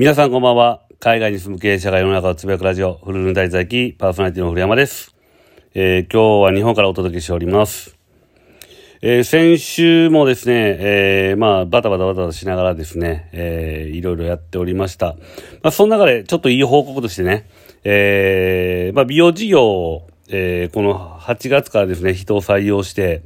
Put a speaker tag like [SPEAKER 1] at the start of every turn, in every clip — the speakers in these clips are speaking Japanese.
[SPEAKER 1] 皆さんこんばんは。海外に住む経営者が世の中をつぶやくラジオ、フルルン滞在記、パーソナリティの古山です。えー、今日は日本からお届けしております。えー、先週もですね、えー、まあ、バタバタバタしながらですね、えー、いろいろやっておりました。まあ、その中でちょっといい報告としてね、えー、まあ、美容事業を、えー、この8月からですね、人を採用して、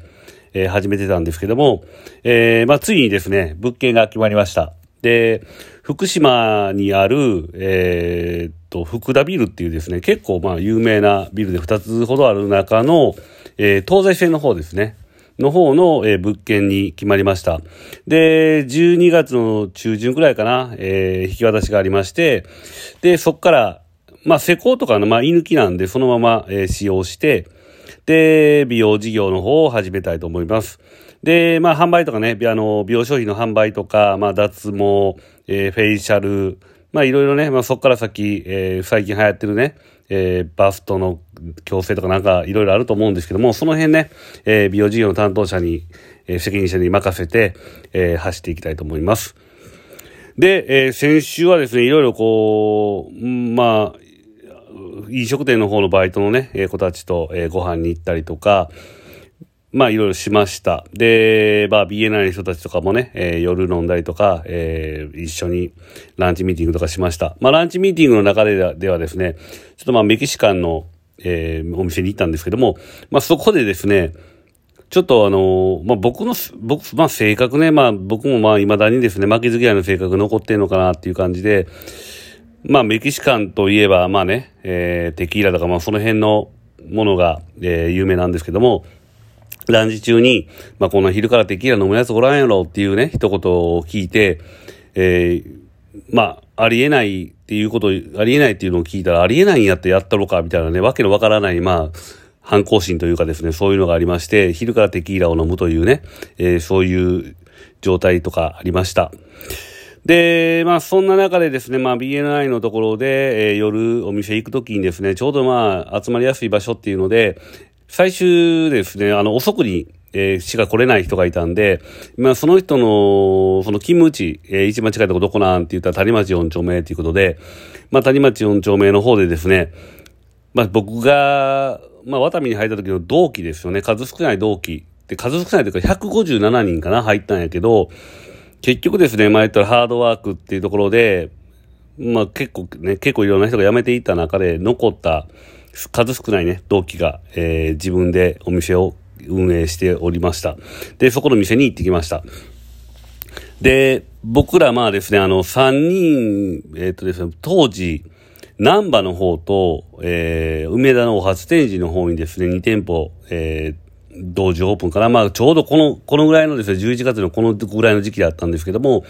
[SPEAKER 1] えー、始めてたんですけども、えー、まあ、ついにですね、物件が決まりました。で、福島にある、えー、っと、福田ビルっていうですね、結構まあ有名なビルで2つほどある中の、えー、東西線の方ですね。の方の、えー、物件に決まりました。で、12月の中旬くらいかな、えー、引き渡しがありまして、で、そこから、まあ、施工とかの、まあ、居抜きなんで、そのまま、えー、使用して、で、美容事業の方を始めたいと思います。で、まあ、販売とかね、あの、美容商品の販売とか、まあ、脱毛、えー、フェイシャル、まあ、いろいろね、まあ、そこから先、えー、最近流行ってるね、えー、バストの矯正とかなんかいろいろあると思うんですけども、その辺ね、えー、美容事業の担当者に、えー、責任者に任せて、えー、走っていきたいと思います。で、えー、先週はですね、いろいろこう、まあ、飲食店の方のバイトのね、えー、子たちと、えー、ご飯に行ったりとか、まあいろいろしました。で、まあ BNI の人たちとかもね、えー、夜飲んだりとか、えー、一緒にランチミーティングとかしました。まあランチミーティングの中でではですね、ちょっとまあメキシカンの、えー、お店に行ったんですけども、まあそこでですね、ちょっとあのまあ僕の、僕、まあ性格ね、まあ僕もまあ未だにですね、負けず嫌いの性格残ってんのかなっていう感じで、まあメキシカンといえばまあね、えー、テキーラとかまあその辺のものが、えー、有名なんですけども、ランチ中に、まあ、こんな昼からテキーラ飲むやつおらんやろっていうね、一言を聞いて、えー、まあ、ありえないっていうこと、ありえないっていうのを聞いたら、ありえないんやってやったろか、みたいなね、わけのわからない、まあ、反抗心というかですね、そういうのがありまして、昼からテキーラを飲むというね、えー、そういう状態とかありました。で、まあそんな中でですね、まあ BNI のところで、えー、夜お店行くときにですね、ちょうどまあ集まりやすい場所っていうので、最終ですね、あの、遅くに、えー、しか来れない人がいたんで、まあ、その人の、その勤務地、えー、一番近いとこどこなんって言ったら谷町4丁目ということで、まあ、谷町4丁目の方でですね、まあ、僕が、まあ、ワタミに入った時の同期ですよね、数少ない同期。で、数少ないというか157人かな、入ったんやけど、結局ですね、前言ったらハードワークっていうところで、まあ結構ね、結構いろんな人が辞めていった中で残った、数少ないね、同期が、えー、自分でお店を運営しておりました。で、そこの店に行ってきました。で、僕らまあですね、あの、3人、えっ、とですね、当時、南波の方と、えー、梅田の初展示の方にですね、2店舗、えー、同時オープンかな。まあ、ちょうどこの、このぐらいのですね、11月のこのぐらいの時期だったんですけども、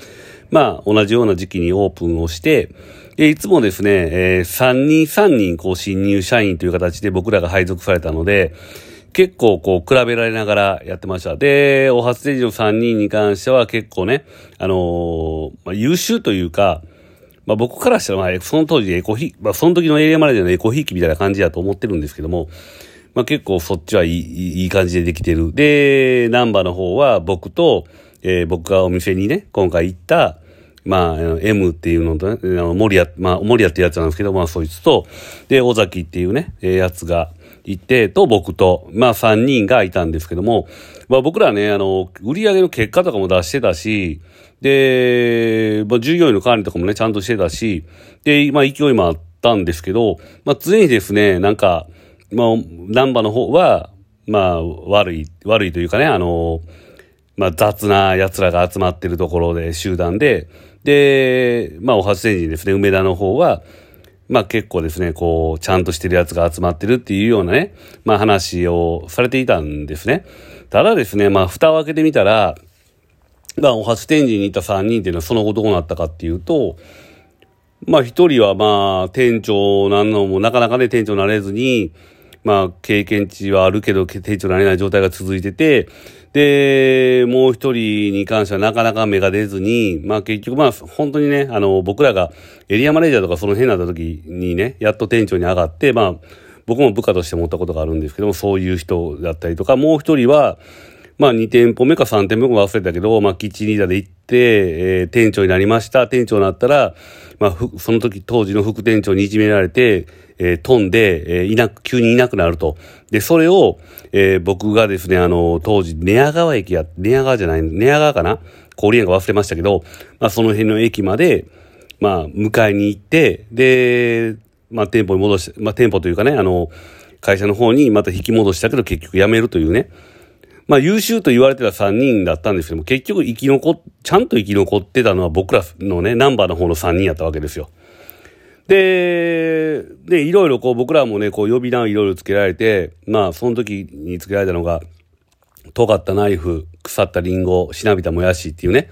[SPEAKER 1] まあ、同じような時期にオープンをして、で、いつもですね、えー、3人3人、こう、新入社員という形で僕らが配属されたので、結構こう比べられながらやってました。で、お初ステージの3人に関しては結構ね、あのー、まあ、優秀というか、まあ僕からしたらまあその当時エコヒ、まあその時のエリアマネージャーのエコヒーキみたいな感じだと思ってるんですけども、まあ結構そっちはいいいい感じでできてる。で、ナンバーの方は僕と、えー、僕がお店にね、今回行った、まあ、M っていうのとね、あの、森谷、まあ、森谷ってやつなんですけど、まあ、そいつと、で、尾崎っていうね、えー、やつがいて、と、僕と、まあ、3人がいたんですけども、まあ、僕らね、あの、売り上げの結果とかも出してたし、で、まあ、従業員の管理とかもね、ちゃんとしてたし、で、まあ、勢いもあったんですけど、まあ、常にですね、なんか、まあ、ナンバの方は、まあ、悪い、悪いというかね、あの、まあ、雑な奴らが集まってるところで、集団で、で、まあ、お初天神ですね、梅田の方は、まあ結構ですね、こう、ちゃんとしてるやつが集まってるっていうようなね、まあ話をされていたんですね。ただですね、まあ蓋を開けてみたら、まあお初天神にいた3人っていうのはその後どうなったかっていうと、まあ一人はまあ店長なんのもなかなかね店長になれずに、まあ経験値はあるけど店長になれない状態が続いてて、で、もう一人に関してはなかなか芽が出ずに、まあ結局まあ本当にね、あの僕らがエリアマネージャーとかその辺になった時にね、やっと店長に上がって、まあ僕も部下として持ったことがあるんですけども、そういう人だったりとか、もう一人は、まあ2店舗目か3店舗目も忘れたけど、まあキッチンリーダーで行って、えー、店長になりました。店長になったら、まあ、その時当時の副店長にいじめられて、えー、飛んで、えー、いなく、急にいなくなると。で、それを、えー、僕がですね、あの、当時、寝屋川駅や、寝屋川じゃない、寝屋川かな？郡園が忘れましたけど、まあ、その辺の駅まで、まあ、迎えに行って、で、まあ、店舗に戻して、まあ、店舗というかね、あの、会社の方にまた引き戻したけど結局辞めるというね。まあ優秀と言われてた3人だったんですけども、結局生き残ちゃんと生き残ってたのは僕らのね、ナンバーの方の3人やったわけですよ。で、で、いろいろこう僕らもね、こう呼び名をいろいろつけられて、まあその時につけられたのが、尖ったナイフ、腐ったリンゴ、しなびたもやしっていうね、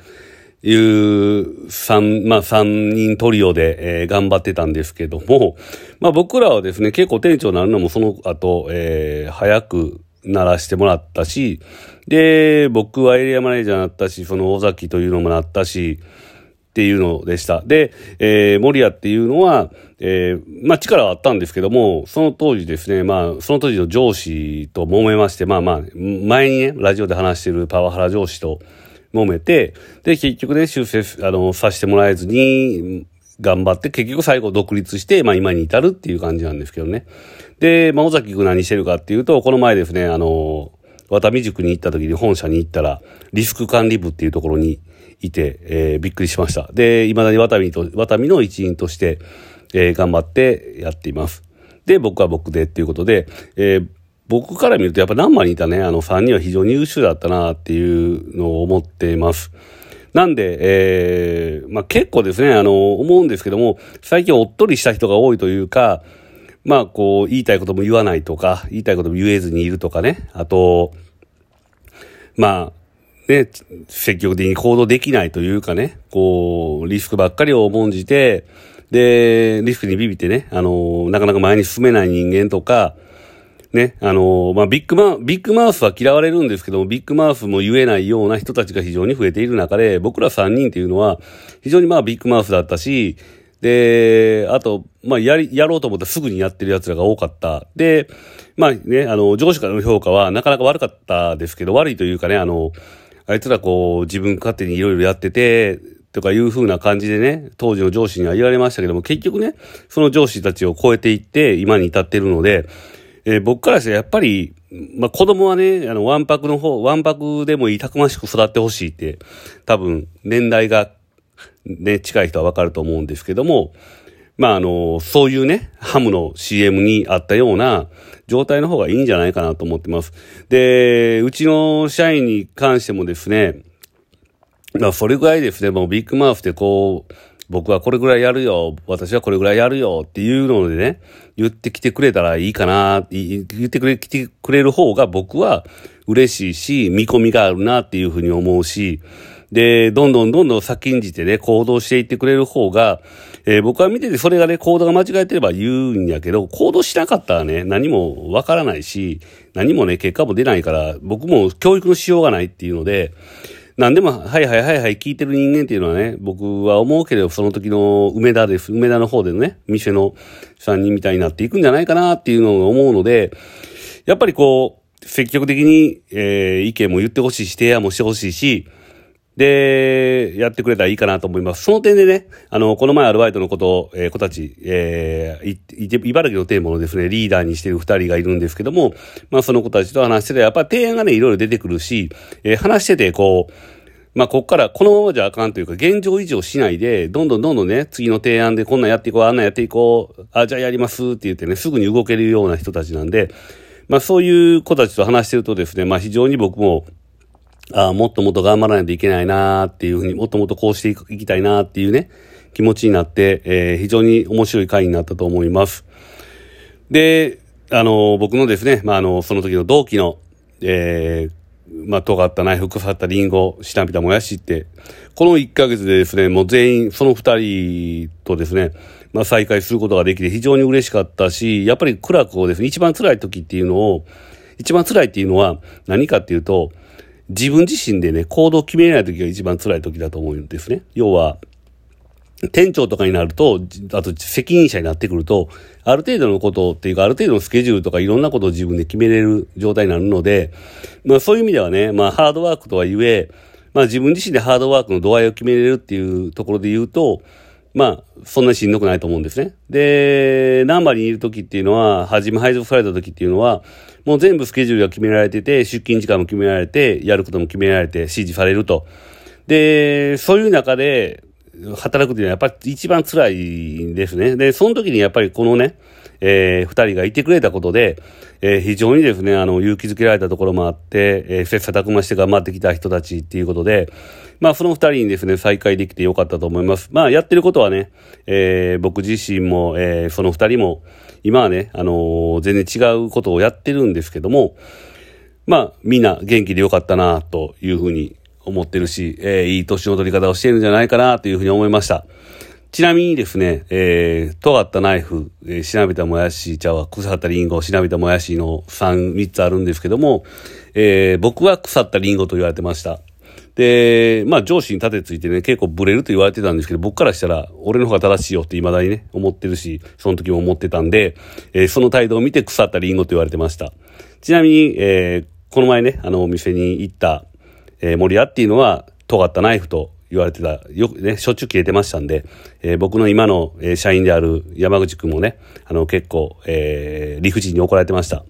[SPEAKER 1] いう三、まあ三人トリオで、えー、頑張ってたんですけども、まあ僕らはですね、結構店長になるのもその後、えー、早くならしてもらったし、で、僕はエリアマネージャーになったし、その尾崎というのもなったし、っていうのでした。で、えー、森谷っていうのは、えー、まあ力はあったんですけども、その当時ですね、まあその当時の上司と揉めまして、まあまあ、前にね、ラジオで話してるパワハラ上司と揉めて、で、結局ね、修正、あの、させてもらえずに、頑張って、結局最後独立して、まあ今に至るっていう感じなんですけどね。で、まあ尾崎君何してるかっていうと、この前ですね、あの、渡美塾に行った時に本社に行ったら、リスク管理部っていうところにいて、えー、びっくりしました。で、未だに渡美と、渡美の一員として、えー、頑張ってやっています。で、僕は僕でっていうことで、えー、僕から見るとやっぱナンバーにいたね、あの3人は非常に優秀だったなっていうのを思っています。なんで、えー、まあ結構ですね、あの、思うんですけども、最近おっとりした人が多いというか、まあこう、言いたいことも言わないとか、言いたいことも言えずにいるとかね、あと、まあ、ね、積極的に行動できないというかね、こう、リスクばっかりを重んじて、で、リスクにビビってね、あの、なかなか前に進めない人間とか、ね、あのまあ、ビッグマウス、ビッグマウスは嫌われるんですけども、ビッグマウスも言えないような人たちが非常に増えている中で、僕ら3人っていうのは、非常にまあビッグマウスだったし、で、あと、まあ、やり、やろうと思ったらすぐにやってる奴らが多かった。で、まあね、あの、上司からの評価はなかなか悪かったですけど、悪いというかね、あの、あいつらこう、自分勝手にいろいろやってて、とかいう風な感じでね、当時の上司には言われましたけども、結局ね、その上司たちを超えていって、今に至ってるので、えー、僕からしてやっぱり、まあ、子供はね、あの、ワンパクの方、ワンパクでもいいたくましく育ってほしいって、多分、年代が、ね、近い人はわかると思うんですけども、まあ、あの、そういうね、ハムの CM にあったような状態の方がいいんじゃないかなと思ってます。で、うちの社員に関してもですね、まあ、それぐらいですね、もうビッグマウスでこう、僕はこれぐらいやるよ、私はこれぐらいやるよっていうのでね、言ってきてくれたらいいかな、言ってくれ、来てくれる方が僕は嬉しいし、見込みがあるなっていうふうに思うし、で、どんどんどんどん先んじてね、行動していってくれる方が、えー、僕は見ててそれがね、行動が間違えてれば言うんやけど、行動しなかったらね、何もわからないし、何もね、結果も出ないから、僕も教育のしようがないっていうので、何でも、はいはいはいはい聞いてる人間っていうのはね、僕は思うけれど、その時の梅田です。梅田の方でのね、店の3人みたいになっていくんじゃないかなっていうのを思うので、やっぱりこう、積極的に、えー、意見も言ってほしいし、提案もしてほしいし、で、やってくれたらいいかなと思います。その点でね、あの、この前アルバイトのこと、えー、子たち、えー、茨城のテーマのですね、リーダーにしてる二人がいるんですけども、まあその子たちと話してて、やっぱ提案がね、いろいろ出てくるし、えー、話してて、こう、まあ、こっからこのままじゃあかんというか、現状維持をしないで、どんどんどんどんね、次の提案でこんなんやっていこう、あんなんやっていこう、あ、じゃあやりますって言ってね、すぐに動けるような人たちなんで、まあ、そういう子たちと話してるとですね、まあ、非常に僕も、あもっともっと頑張らないといけないなっていうふうに、もっともっとこうしていきたいなっていうね、気持ちになって、えー、非常に面白い回になったと思います。で、あの、僕のですね、まあ、あの、その時の同期の、えー、まあ、尖ったナイフ、腐ったリンゴ、しなびたもやしって、この1ヶ月でですね、もう全員、その2人とですね、まあ、再会することができて非常に嬉しかったし、やっぱり苦楽をですね、一番辛い時っていうのを、一番辛いっていうのは何かっていうと、自分自身でね、行動を決めれない時が一番辛い時だと思うんですね。要は、店長とかになると、あと責任者になってくると、ある程度のことっていうか、ある程度のスケジュールとかいろんなことを自分で決めれる状態になるので、まあそういう意味ではね、まあハードワークとはいえ、まあ自分自身でハードワークの度合いを決めれるっていうところで言うと、まあ、そんなにしんどくないと思うんですね。で、ナンバーにいる時っていうのは、はじめ配属された時っていうのは、もう全部スケジュールが決められてて、出勤時間も決められて、やることも決められて、指示されると。で、そういう中で、働くっていうのはやっぱり一番辛いんですね。で、その時にやっぱりこのね、えー、二人がいてくれたことで、えー、非常にですね、あの、勇気づけられたところもあって、えー、切磋琢磨して頑張ってきた人たちっていうことで、まあ、その二人にですね、再会できてよかったと思います。まあ、やってることはね、えー、僕自身も、えー、その二人も、今はね、あのー、全然違うことをやってるんですけども、まあ、みんな元気でよかったな、というふうに思ってるし、えー、いい年の取り方をしてるんじゃないかな、というふうに思いました。ちなみにですね、えー、尖ったナイフ、えー、しなびたもやし、茶は腐ったリンゴ、しなびたもやしの3、3つあるんですけども、えー、僕は腐ったリンゴと言われてました。で、まあ上司に立てついてね、結構ブレると言われてたんですけど、僕からしたら、俺の方が正しいよって未だにね、思ってるし、その時も思ってたんで、えー、その態度を見て腐ったリンゴと言われてました。ちなみに、えー、この前ね、あのお店に行った、えー、森屋っていうのは、尖ったナイフと言われてた、よくね、しょっちゅう消えてましたんで、えー、僕の今の、えー、社員である山口くんもね、あの、結構、えー、理不尽に怒られてました。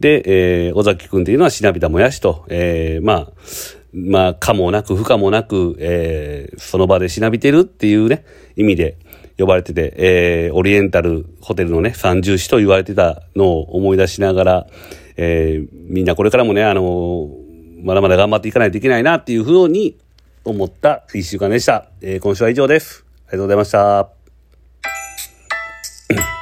[SPEAKER 1] で、えー、尾崎くんっていうのはしなびたもやしと、えー、まあ、まあ、かもなく不可もなく、えー、その場でしなびてるっていうね、意味で呼ばれてて、えー、オリエンタルホテルのね、三重士と言われてたのを思い出しながら、えー、みんなこれからもね、あのまだまだ頑張っていかないといけないなっていうふうに思った一週間でした。えー、今週は以上です。ありがとうございました。